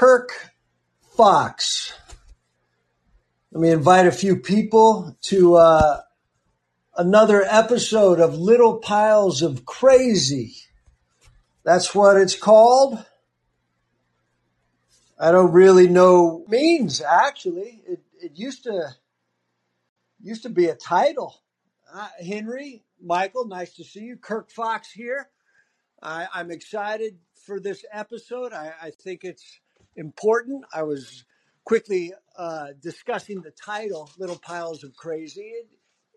Kirk Fox. Let me invite a few people to uh, another episode of Little Piles of Crazy. That's what it's called. I don't really know means actually. It it used to used to be a title. Uh, Henry, Michael, nice to see you. Kirk Fox here. I, I'm excited for this episode. I, I think it's important. I was quickly uh, discussing the title, Little Piles of Crazy. It,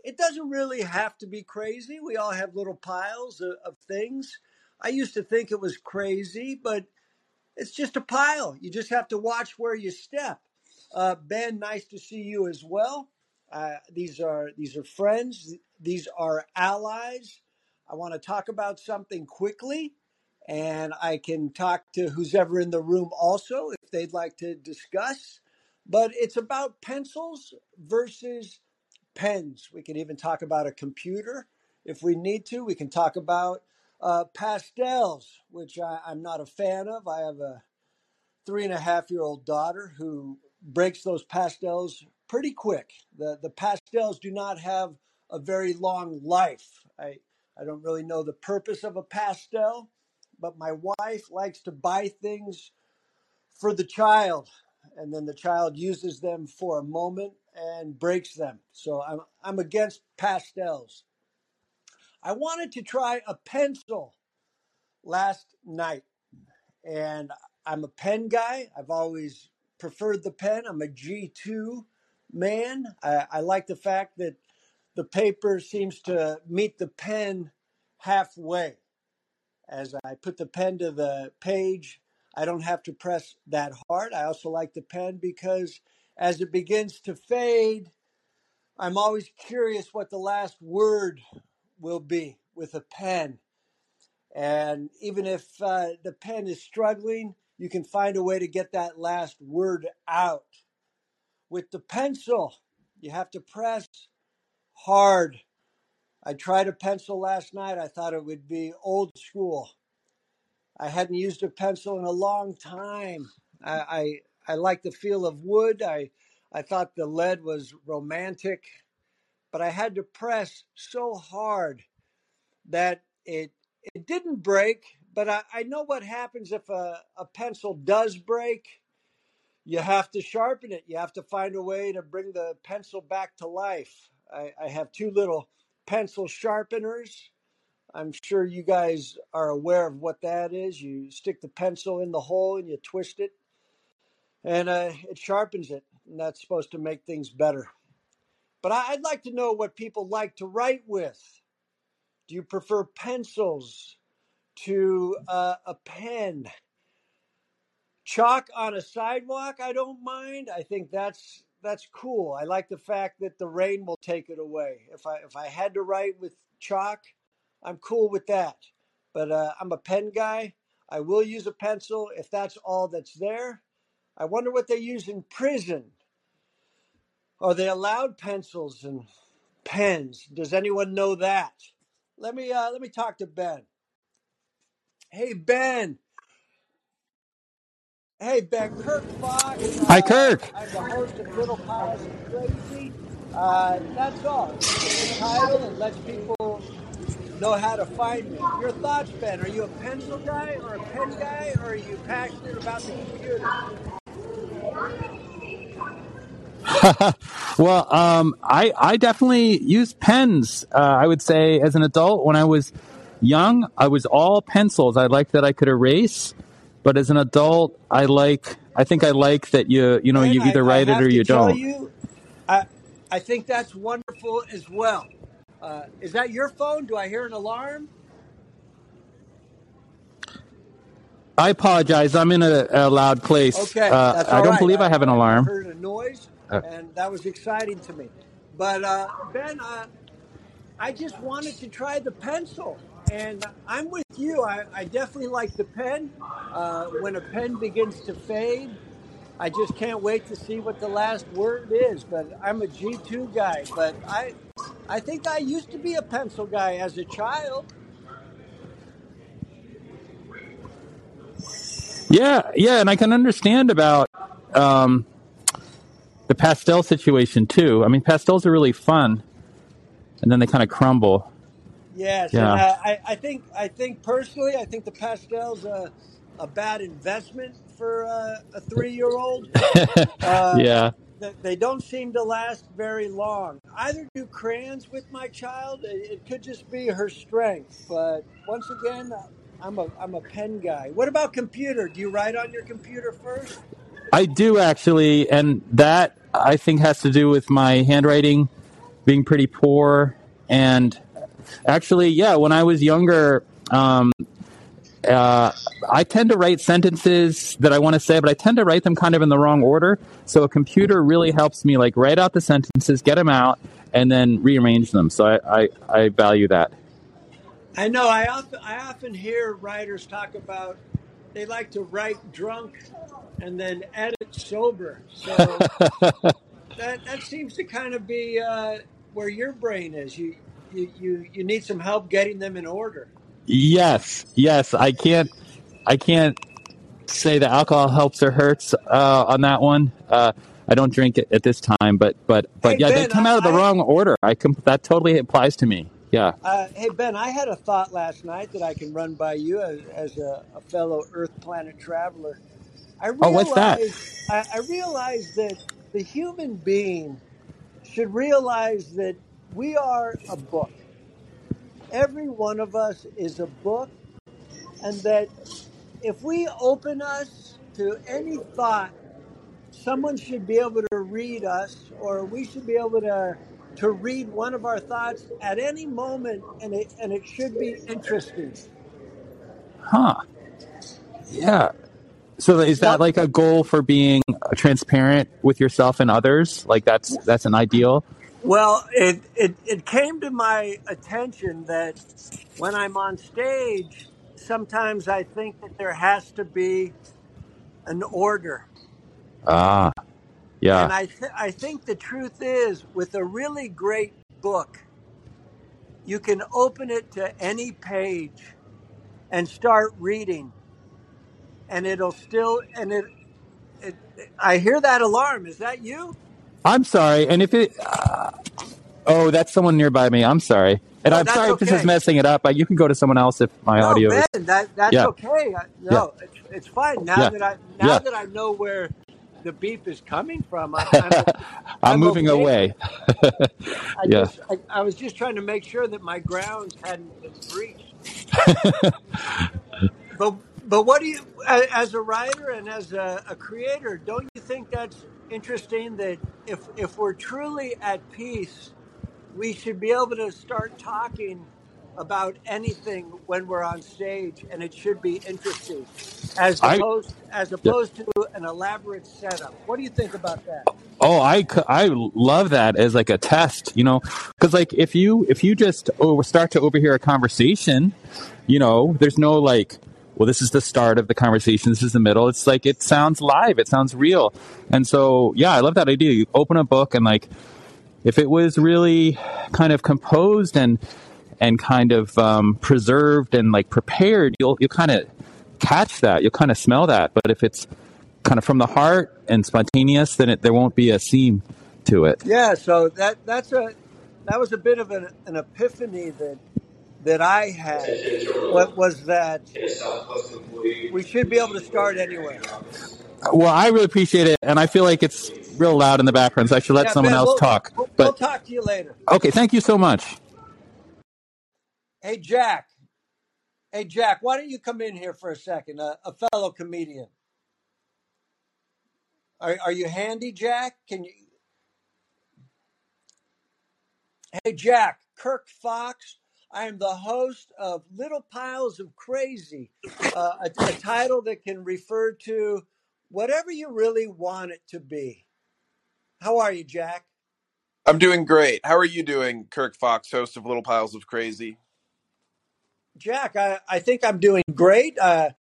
it doesn't really have to be crazy. We all have little piles of, of things. I used to think it was crazy, but it's just a pile. You just have to watch where you step. Uh, ben, nice to see you as well. Uh, these are these are friends. These are allies. I want to talk about something quickly, and I can talk to who's ever in the room also if they'd like to discuss. But it's about pencils versus pens. We can even talk about a computer if we need to. We can talk about uh, pastels, which I, I'm not a fan of. I have a three and a half year old daughter who breaks those pastels pretty quick. The the pastels do not have a very long life. I I don't really know the purpose of a pastel, but my wife likes to buy things for the child and then the child uses them for a moment and breaks them. So I'm I'm against pastels. I wanted to try a pencil last night and I'm a pen guy. I've always preferred the pen. I'm a G2 man. I, I like the fact that the paper seems to meet the pen halfway. As I put the pen to the page, I don't have to press that hard. I also like the pen because as it begins to fade, I'm always curious what the last word will be with a pen. And even if uh, the pen is struggling, you can find a way to get that last word out. With the pencil, you have to press hard. I tried a pencil last night. I thought it would be old school. I hadn't used a pencil in a long time. I, I, I like the feel of wood. I, I thought the lead was romantic, but I had to press so hard that it it didn't break. But I, I know what happens if a, a pencil does break. You have to sharpen it. You have to find a way to bring the pencil back to life. I, I have two little pencil sharpeners. I'm sure you guys are aware of what that is. You stick the pencil in the hole and you twist it, and uh, it sharpens it. And that's supposed to make things better. But I'd like to know what people like to write with. Do you prefer pencils to uh, a pen? Chalk on a sidewalk, I don't mind. I think that's that's cool. I like the fact that the rain will take it away. If I if I had to write with chalk, I'm cool with that. But uh, I'm a pen guy. I will use a pencil if that's all that's there. I wonder what they use in prison. Are they allowed pencils and pens? Does anyone know that? Let me uh, let me talk to Ben. Hey Ben. Hey Ben. Kirk Fox. Hi, Uh, Kirk. I'm the host of Little Piles of Crazy. Uh, that's all. It's title. and lets people know how to find me. Your thoughts, Ben? Are you a pencil guy or a pen guy, or are you passionate about the computer? well, um, I I definitely use pens. Uh, I would say as an adult, when I was young, I was all pencils. I liked that I could erase, but as an adult, I like. I think I like that you you know Ben, you either I write it or you don't. you, I I think that's wonderful as well. Uh, is that your phone? Do I hear an alarm? I apologize. I'm in a, a loud place. Okay, Uh, that's I don't right. believe I, I have an I, I alarm. heard a noise, Uh, and that was exciting to me. But uh, Ben, uh, I just wanted to try the pencil, and I'm with you. I, I definitely like the pen. Uh, when a pen begins to fade, I just can't wait to see what the last word is. But I'm a G2 guy. But I, I think I used to be a pencil guy as a child. Yeah, yeah, and I can understand about um, the pastel situation too. I mean, pastels are really fun, and then they kind of crumble. Yes, and Yeah, uh, I, I think I think personally, I think the pastel's a a bad investment for uh, a three year old. Uh, yeah. th- they don't seem to last very long. Either do crayons with my child. It, it could just be her strength, but once again, uh, I'm a I'm a pen guy. What about computer? Do you write on your computer first? I do actually, and that I think has to do with my handwriting being pretty poor. And actually, yeah, when I was younger, um, uh, I tend to write sentences that I want to say, but I tend to write them kind of in the wrong order. So a computer really helps me like write out the sentences, get them out, and then rearrange them. So I, I, I value that. I know. I often I often hear writers talk about they like to write drunk and then edit sober. So that that seems to kind of be uh, where your brain is. You you you you need some help getting them in order. Yes, yes. I can't, I can't say that alcohol helps or hurts uh, on that one. Uh, I don't drink it at this time, but but Hey but yeah, they come out of the I wrong order. I com- that totally applies to me. Yeah. uh, hey Ben, I had a thought last night that I can run by you as, as a, a fellow Earth planet traveler. I Oh, what's that? I, I realized that the human being should realize that we are a book. Every one of us is a book, and that if we open us to any thought, someone should be able to read us, or we should be able to to read one of our thoughts at any moment, and it and it should be interesting. Huh. Yeah. So is that What? like a goal for being transparent with yourself and others? Like that's that's an ideal. Well, it, it it came to my attention that when I'm on stage, sometimes I think that there has to be an order. Ah, yeah. And I, th- I think the truth is, with a really great book, you can open it to any page and start reading, and it'll still, and it, it I hear that alarm. Is that you? I'm sorry. And if it, uh, oh, that's someone nearby me. I'm sorry. And Oh, I'm sorry if this is messing it up. You can go to someone else if my No, audio is. That that's Yeah, okay. I, yeah, no, it's, it's fine. Now yeah, that I now that I know where the beep is coming from, I'm I'm, o- I'm I'm moving okay. away. I yeah. just I, I was just trying to make sure that my grounds hadn't been breached. But but what do you, as a writer and as a, a creator, don't you think that's interesting? That if if we're truly at peace, we should be able to start talking about anything when we're on stage, and it should be interesting, as I, opposed as opposed to an elaborate setup. What do you think about that? Oh, I, I love that as like a test, you know, because like if you if you just over, start to overhear a conversation, you know, there's no like, well, this is the start of the conversation, this is the middle. It's like it sounds live, it sounds real, and so yeah, I love that idea. You open a book and like if it was really kind of composed and and kind of um, preserved and like prepared, you'll you'll kind of catch that, you'll kind of smell that. But if it's kind of from the heart and spontaneous, then it, there won't be a seam to it. Yeah, so that that's a that was a bit of an, an epiphany that that I had. What was that we should be able to start anywhere. Well, I really appreciate it, and I feel like it's real loud in the background, so I should let Yeah, someone Ben, else we'll talk. we'll, we'll But talk to you later. okay, thank you so much. Hey Jack, hey Jack, why don't you come in here for a second? A, a fellow comedian. Are are you handy, Jack? Can you? Hey Jack, Kirk Fox. I am the host of Little Piles of Crazy, uh, a, a title that can refer to whatever you really want it to be. How are you, Jack? I'm doing great. How are you doing, Kirk Fox, host of Little Piles of Crazy? Jack, I, I think I'm doing great. Uh,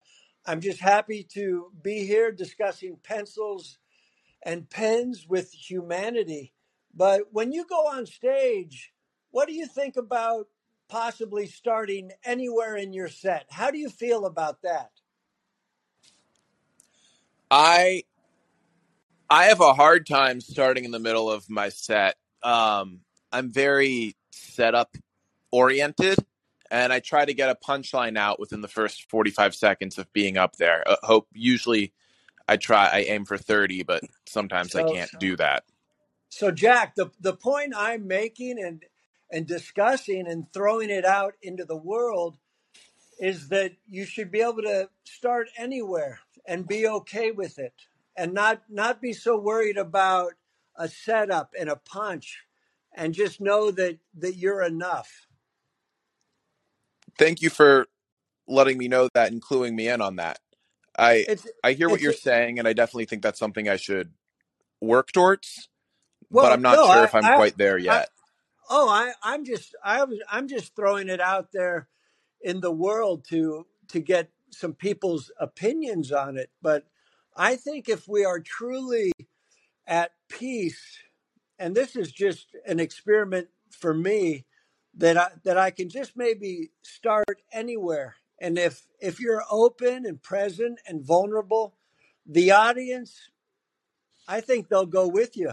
I'm just happy to be here discussing pencils and pens with humanity. But when you go on stage, what do you think about possibly starting anywhere in your set? How do you feel about that? I I have a hard time starting in the middle of my set. Um, I'm very setup oriented, and I try to get a punchline out within the first 45 seconds of being up there. Uh, hope usually I try I aim for 30, but sometimes I can't do that. so Jack, the the point I'm making and and discussing and throwing it out into the world is that you should be able to start anywhere and be okay with it and not not be so worried about a setup and a punch and just know that that you're enough. Thank you for letting me know that and cluing me in on that. I It's I hear what you're saying, and I definitely think that's something I should work towards, but I'm not no, sure I if I'm I quite there I yet. Oh, I I'm just I was I'm just throwing it out there in the world to to get some people's opinions on it, but I think if we are truly at peace and this is just an experiment for me that I, that I can just maybe start anywhere. And if if you're open and present and vulnerable, the audience, I think they'll go with you.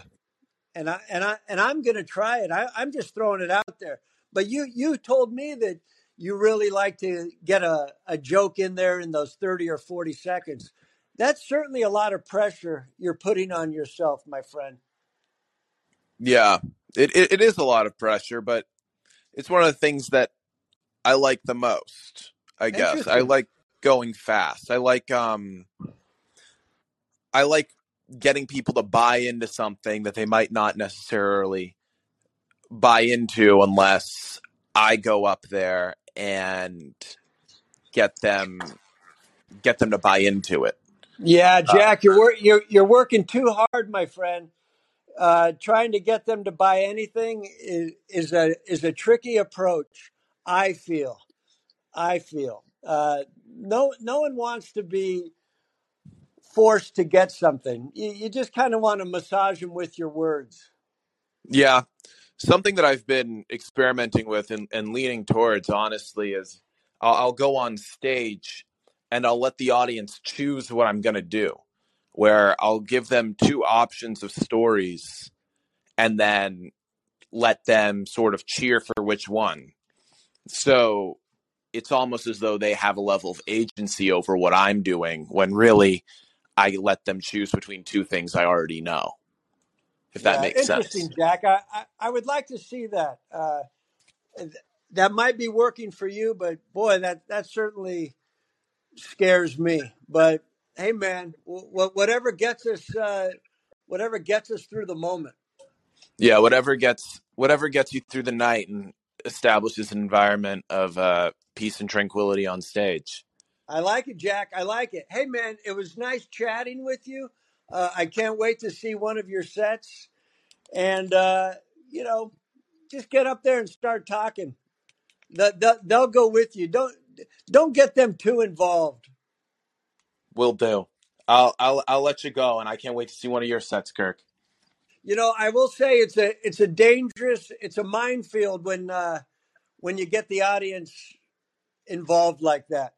And I and I and I'm going to try it. I, I'm just throwing it out there. But you you told me that you really like to get a, a joke in there in those 30 or 40 seconds. That's certainly a lot of pressure you're putting on yourself, my friend. Yeah, it, it it is a lot of pressure, but it's one of the things that I like the most. I guess I like going fast. I like um I like getting people to buy into something that they might not necessarily buy into unless I go up there and get them get them to buy into it. Yeah, Uh, Jack, you're wor- you're you're working too hard, my friend. Uh, trying to get them to buy anything is, is a is a tricky approach. I feel. I feel. Uh, no no one wants to be forced to get something. You, you just kind of want to massage them with your words. yeah, something that I've been experimenting with and, and leaning towards, honestly, is I'll, I'll go on stage and I'll let the audience choose what I'm going to do, where I'll give them two options of stories and then let them sort of cheer for which one. So it's almost as though they have a level of agency over what I'm doing when really I let them choose between two things I already know, if that Yeah, makes interesting, sense. Jack. I, I, I would like to see that. Uh, th- that might be working for you, but boy, that that certainly scares me. But hey, man, wh- whatever gets us, uh, whatever gets us through the moment. Yeah, whatever gets whatever gets you through the night and establishes an environment of uh, peace and tranquility on stage. I like it, Jack. I like it. Hey, man, it was nice chatting with you. Uh, I can't wait to see one of your sets, and uh, you know, just get up there and start talking. The, the, they'll go with you. Don't don't get them too involved. Will do. I'll I'll I'll let you go, and I can't wait to see one of your sets, Kirk. You know, I will say it's a it's a dangerous, it's a minefield when uh, when you get the audience involved like that.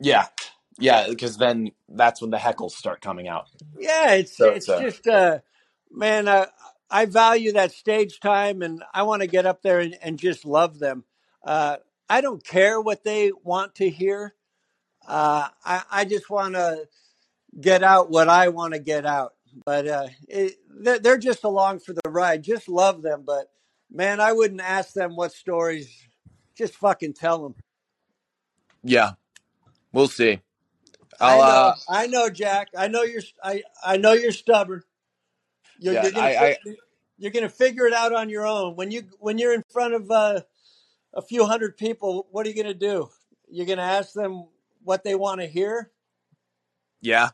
Yeah, yeah, because then that's when the heckles start coming out. Yeah, it's So it's uh, just uh, man, uh, I value that stage time, and I want to get up there and, and just love them. Uh, I don't care what they want to hear. Uh, I I just want to get out what I want to get out. But uh, it, they're, they're just along for the ride. Just love them. But man, I wouldn't ask them what stories. Just fucking tell them. yeah, we'll see. I I'll know, uh, I know, Jack. I know you're. I I know you're stubborn. You're, yeah, you're gonna I I you're gonna figure it out on your own. When you when you're in front of uh, a few hundred people, what are you gonna do? You're gonna ask them what they want to hear. yeah,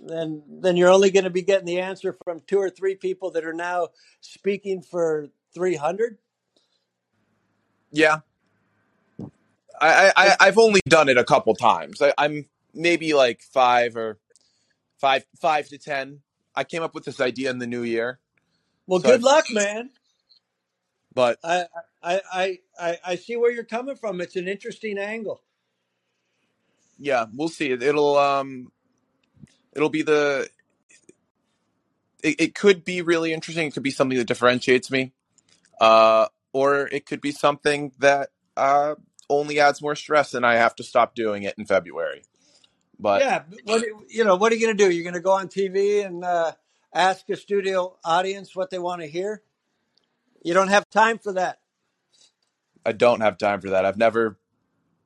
Then then you're only gonna be getting the answer from two or three people that are now speaking for three hundred. yeah. I, I I've only done it a couple times. I, I'm maybe like five or five five to ten. I came up with this idea in the new year, Well, so good I've luck, man. but I I I I I see where you're coming from. It's an interesting angle. yeah, we'll see. It'll um it'll be the it, it could be really interesting. It could be something that differentiates me, uh, or it could be something that uh, only adds more stress, and I have to stop doing it in February. But Yeah, what you know, what are you going to do? You're going to go on TV and uh, ask a studio audience what they want to hear? You don't have time for that. I don't have time for that. I've never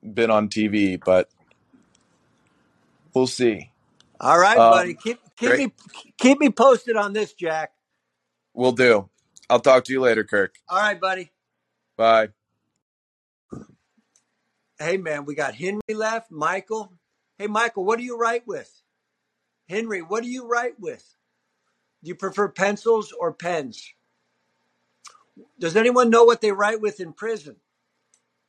been on TV, but we'll see. All right, buddy. Um, Keep keep great, me keep me posted on this, Jack. we'll do. I'll talk to you later, Kirk. All right, buddy. Bye. Hey, man, we got Henry left. Michael. Hey, Michael, what do you write with? Henry, what do you write with? Do you prefer pencils or pens? Does anyone know what they write with in prison?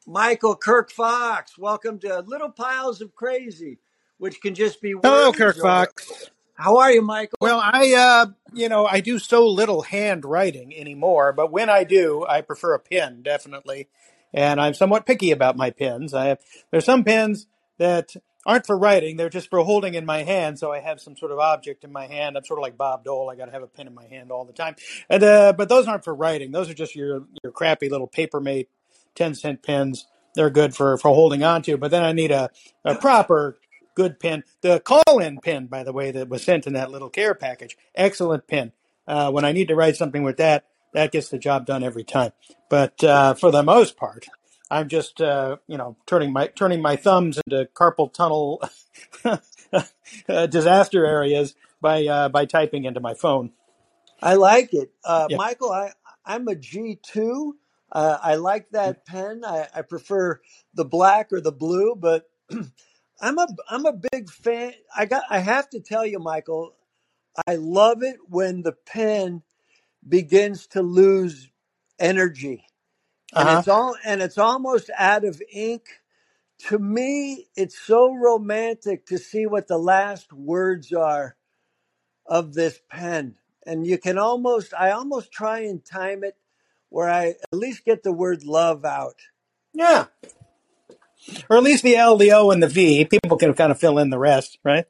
Michael Kirk Fox, welcome to Little Piles of Crazy, which can just be Hello, Kirk or Fox. how are you, Michael? Well, I, uh, you know, I do so little handwriting anymore, but when I do, I prefer a pen, definitely. And I'm somewhat picky about my pens. I have, there's some pens that aren't for writing, they're just for holding in my hand, so I have some sort of object in my hand. I'm sort of like Bob Dole, I got to have a pen in my hand all the time. And, uh, but those aren't for writing, those are just your, your crappy little Papermate 10 cent pens. They're good for, for holding on to, but then I need a, a proper good pen. The Callin pen, by the way, that was sent in that little care package, excellent pen. Uh, when I need to write something with that, that gets the job done every time. But uh, for the most part, I'm just uh, you know turning my turning my thumbs into carpal tunnel uh, disaster areas by uh, by typing into my phone. I like it. Uh, Yeah. Michael, I, I'm a G2. Uh, I like that pen. I, I prefer the black or the blue, but I'm a I'm a big fan. I got I have to tell you, Michael, I love it when the pen begins to lose energy and huh. it's all and it's almost out of ink. To me, it's so romantic to see what the last words are of this pen. And you can almost I almost try and time it where I at least get the word love out. Yeah. Or at least the L, the O, and the V. People can kind of fill in the rest, right?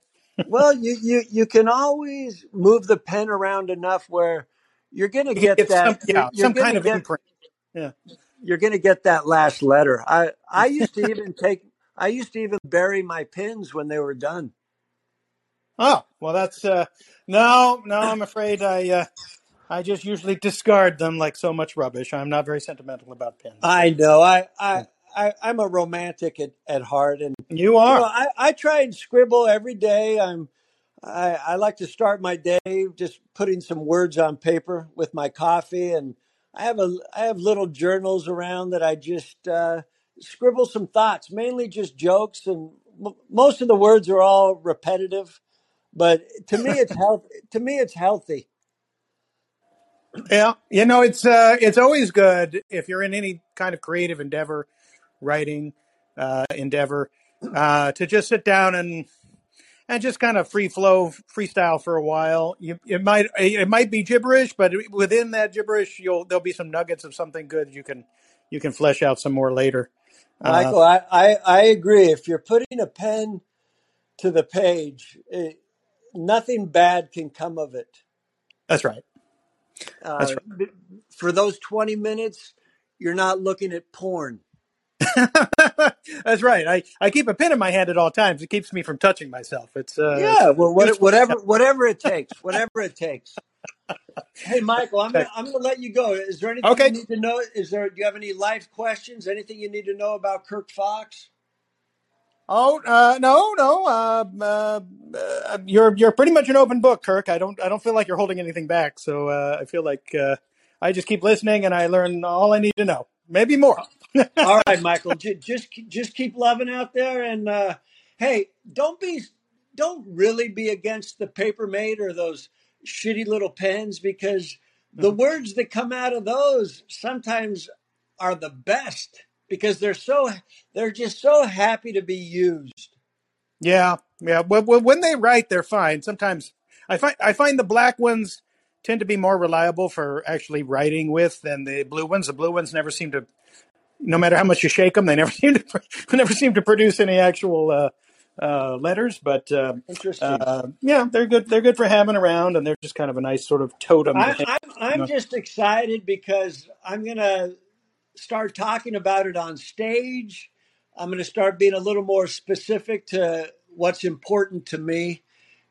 Well, you you you can always move the pen around enough where you're going to get that some, yeah, some kind of get imprint. Yeah. you're going to get that last letter. I I used to even take I used to even bury my pins when they were done. Oh, well, that's uh, no, no. I'm afraid I uh, I just usually discard them like so much rubbish. I'm not very sentimental about pens. I know. I I I, I'm a romantic at, at heart, and You you know are. I, I try and scribble every day. I'm I, I like to start my day just putting some words on paper with my coffee, and I have a I have little journals around that I just uh, scribble some thoughts, mainly just jokes, and m- most of the words are all repetitive. But to me, it's health. To me, it's healthy. Yeah. You know, it's uh, it's always good if you're in any kind of creative endeavor, writing uh, endeavor, uh, to just sit down and and just kind of free flow, freestyle for a while. You it might it might be gibberish, but within that gibberish, you'll there'll be some nuggets of something good you can you can flesh out some more later. Uh, Michael, I, I, I agree. If you're putting a pen to the page, it, nothing bad can come of it. that's right. That's Uh, for those 20 minutes, you're not looking at porn. that's right. I, I keep a pen in my hand at all times. It keeps me from touching myself. It's uh Yeah, well, what, whatever, whatever it takes, whatever it takes. Hey, Michael, I'm gonna, I'm gonna let you go. Is there anything you need to know? Is there? Do you have any life questions? Anything you need to know about Kirk Fox? Oh uh, no, no. Uh, uh, uh, you're you're pretty much an open book, Kirk. I don't I don't feel like you're holding anything back. So uh, I feel like uh, I just keep listening and I learn all I need to know, maybe more. All right, Michael, j- just just keep loving out there, and uh, hey, don't be, don't really be against the paper mate or those shitty little pens because the Mhm. words that come out of those sometimes are the best because they're so they're just so happy to be used. Yeah, yeah. Well, when they write, they're fine. Sometimes I find I find the black ones tend to be more reliable for actually writing with than the blue ones. The blue ones never seem to, no matter how much you shake them, they never seem to never seem to produce any actual uh, uh, letters, but um Interesting. uh, yeah, they're good. They're good for having around, and they're just kind of a nice sort of totem I, hang. I'm I'm know. just excited because I'm gonna start talking about it on stage. I'm gonna start being a little more specific to what's important to me,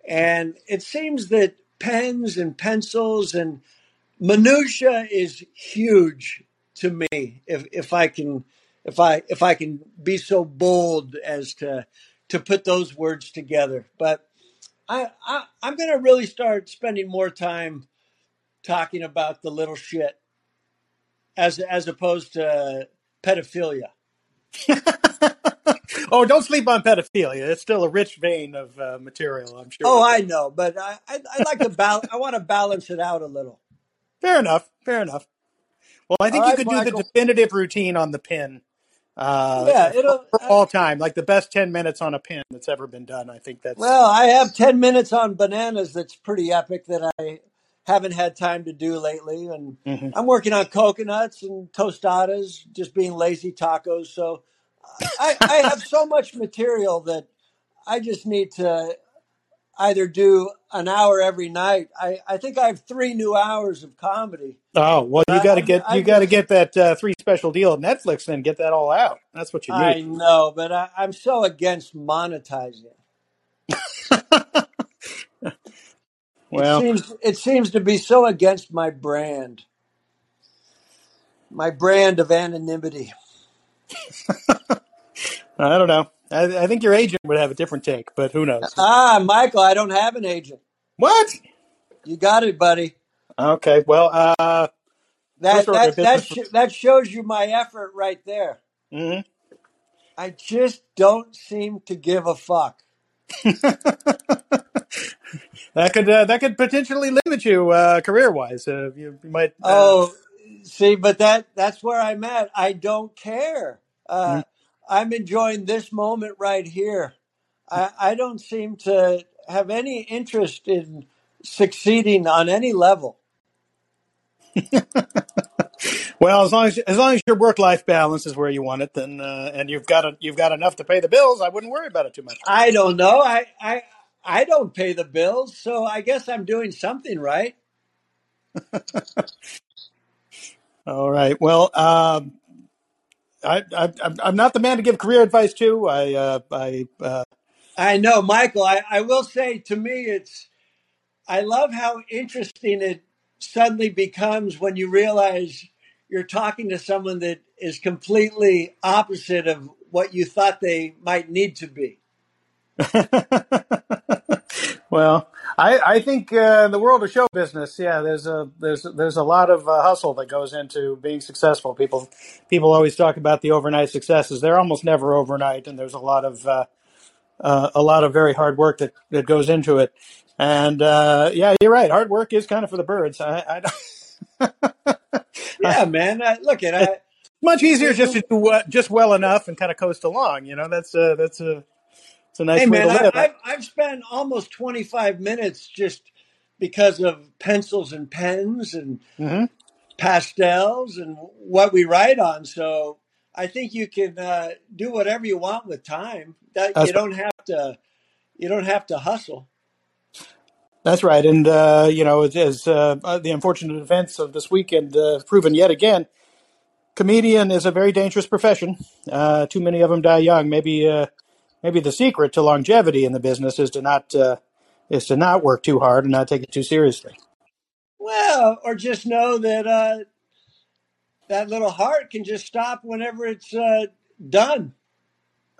and it seems that pens and pencils and minutia is huge to me. If if I can if I if I can be so bold as to to put those words together, but I, I I'm gonna really start spending more time talking about the little shit as as opposed to pedophilia. oh, don't sleep on pedophilia. It's still a rich vein of uh, material, I'm sure. Oh. I know, but I I, I like to bal- I want to balance it out a little. Fair enough. Fair enough. Well, I All think you right, could do the definitive routine on the pin uh, Yeah, it'll. for Uh, all time, like the best 10 minutes on a pin that's ever been done. I think that's. well, I have ten minutes on bananas. That's pretty epic. That I haven't had time to do lately, and Mhm. I'm working on coconuts and tostadas, just being lazy tacos. So I I have so much material that I just need to either do an hour every night. I, I think I have three new hours of comedy, Oh well, you got to get I, I you got to just get that uh, three special deal at Netflix. Then get that all out. That's what you need. I know, but I, I'm so against monetizing. It Well, seems it seems to be so against my brand, my brand of anonymity. I don't know. I, I think your agent would have a different take, but who knows? Ah, Michael, I don't have an agent. What? You got it, buddy. Okay. Well, uh, That first order of that that sh- that shows you my effort right there. hmm I just don't seem to give a fuck. that could uh, that could potentially limit you uh, career wise. Uh, you, you might. Uh, Oh, see, but that that's where I'm at. I don't care. mm. I'm enjoying this moment right here. I, I don't seem to have any interest in succeeding on any level. well, as long as as long as your work life balance is where you want it, then uh, and you've got a, you've got enough to pay the bills, I wouldn't worry about it too much. I don't know. I I I don't pay the bills, so I guess I'm doing something right. All right. Well, um, I, I I'm not the man to give career advice to. I uh, I uh, I know, Michael. I, I will say to me, it's I love how interesting it suddenly becomes when you realize you're talking to someone that is completely opposite of what you thought they might need to be. well, I, I think uh, in the world of show business, yeah, there's a there's there's a lot of uh, hustle that goes into being successful. People people always talk about the overnight successes. They're almost never overnight, and there's a lot of uh, uh, a lot of very hard work that, that goes into it. And uh, yeah, you're right. Hard work is kind of for the birds. I, I, Yeah, man. I, look at I. much easier just to do uh, just well enough and kind of coast along. You know, that's a that's a it's a nice hey, way man. I, live. I've I've spent almost 25 minutes just because of pencils and pens and hmm pastels and what we write on. So I think you can uh, do whatever you want with time. That That's you don't have to. You don't have to hustle. That's right, and uh, you know, as, as uh, uh, the unfortunate events of this weekend uh, proven yet again, comedian is a very dangerous profession. Uh, too many of them die young. Maybe, uh, maybe the secret to longevity in the business is to not uh, is to not work too hard and not take it too seriously. Well, or just know that uh, that little heart can just stop whenever it's uh, done.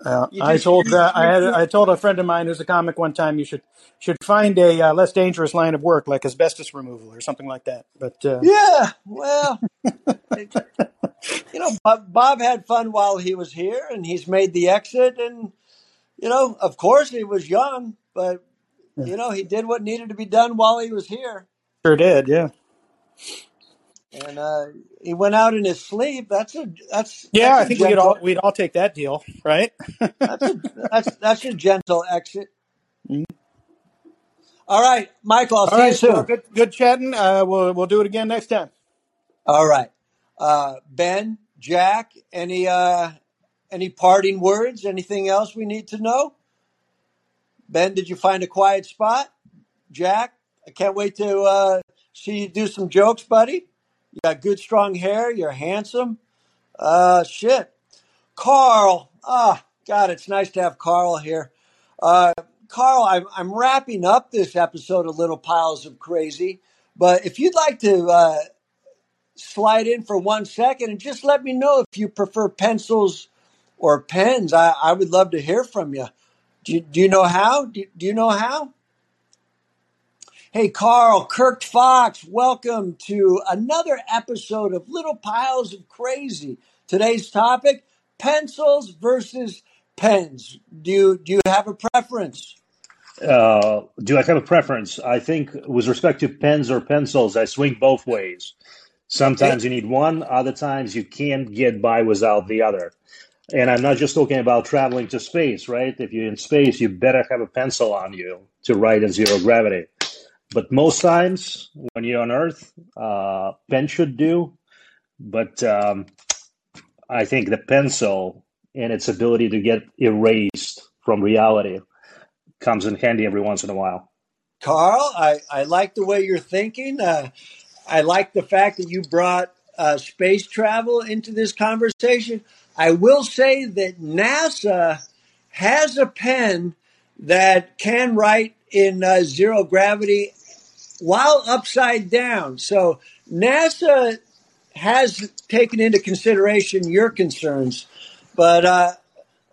Uh, I told uh, I had I told a friend of mine who's a comic one time you should should find a uh, less dangerous line of work like asbestos removal or something like that. But uh, yeah. Well, it, you know, Bob, Bob had fun while he was here, and he's made the exit. And you know, of course, he was young, but you know, he did what needed to be done while he was here. sure did, yeah. and uh, he went out in his sleep. That's a that's Yeah, that's I a think we could all gentle we'd all take that deal, right? that's a that's that's a gentle exit. All right, Michael. I'll All see you right. Soon. good good chatting. Uh, we'll we'll do it again next time. All right, uh, Ben, Jack. Any uh, any parting words? Anything else we need to know? Ben, did you find a quiet spot? Jack, I can't wait to uh, see you do some jokes, buddy. You got good, strong hair. You're handsome. Uh, shit. Carl. Ah, God, it's nice to have Carl here. Uh, Carl, I'm, I'm wrapping up this episode of Little Piles of Crazy, but if you'd like to uh, slide in for one second and just let me know if you prefer pencils or pens, I, I would love to hear from you. Do you, do you know how? Do, do you know how? Hey, Carl, Kirk Fox, welcome to another episode of Little Piles of Crazy. Today's topic pencils versus pens. Do you, do you have a preference? Uh, do I have a preference? I think, with respect to pens or pencils, I swing both ways. Sometimes you need one, other times you can't get by without the other. And I'm not just talking about traveling to space, right? If you're in space, you better have a pencil on you to write in zero gravity. But most times when you're on Earth, uh, pen should do. But um, I think the pencil and its ability to get erased from reality comes in handy every once in a while. Carl, I, I like the way you're thinking. Uh, I like the fact that you brought uh, space travel into this conversation. I will say that NASA has a pen that can write in uh, zero gravity while upside down. So NASA has taken into consideration your concerns, but uh,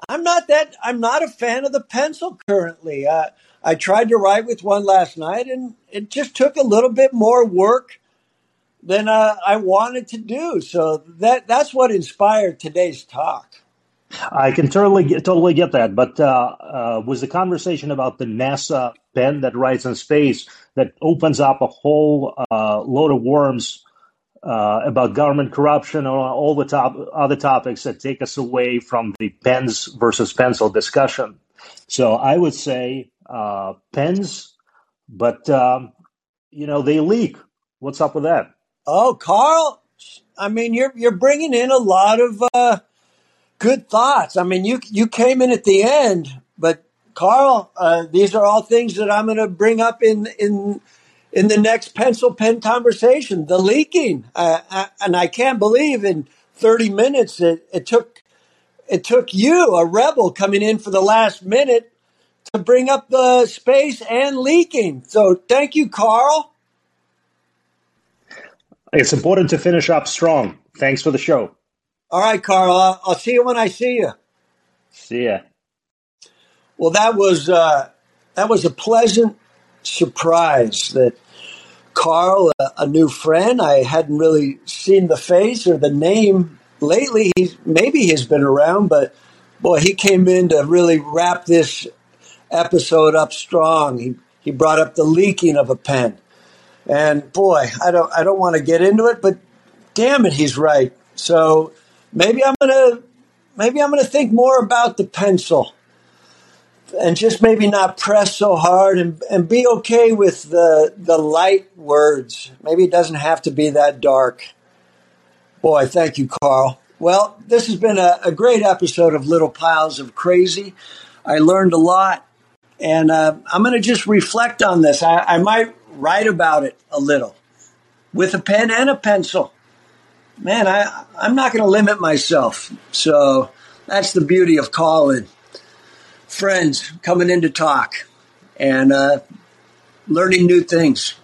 I'm not that. I'm not a fan of the pencil currently. Uh, I tried to write with one last night, and it just took a little bit more work than uh, I wanted to do. So that that's what inspired today's talk. I can totally get, totally get that, but uh, uh, was the conversation about the NASA pen that writes in space that opens up a whole uh, load of worms uh, about government corruption or all the top other topics that take us away from the pens versus pencil discussion. So I would say uh, pens, but um, you know they leak. What's up with that? Oh, Carl, I mean you're you're bringing in a lot of uh, good thoughts. I mean you you came in at the end, but Carl, uh, these are all things that I'm going to bring up in in in the next pencil pen conversation. The leaking, uh, uh, and I can't believe in 30 minutes it, it took it took you, a rebel, coming in for the last minute to bring up the space and leaking. So thank you, Carl. It's important to finish up strong. Thanks for the show. All right, Carl. I'll, I'll see you when I see you. See ya. Well, that was uh, that was a pleasant surprise that Carl, a, a, new friend, I hadn't really seen the face or the name lately. He's maybe he's been around, but boy, he came in to really wrap this episode up strong. He he brought up the leaking of a pen, and boy, I don't I don't want to get into it, but damn it, he's right. So maybe I'm gonna maybe I'm gonna think more about the pencil and just maybe not press so hard and, and be okay with the the light words. Maybe it doesn't have to be that dark. Boy, thank you, Carl. Well, this has been a, a great episode of Little Piles of Crazy. I learned a lot, and uh, I'm going to just reflect on this. I, I might write about it a little with a pen and a pencil. Man, I, I'm not going to limit myself. So that's the beauty of calling friends coming in to talk and uh, learning new things.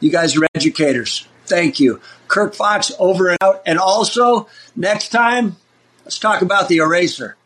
You guys are educators. Thank you. Kirk Fox over and out. And also, next time, let's talk about the eraser.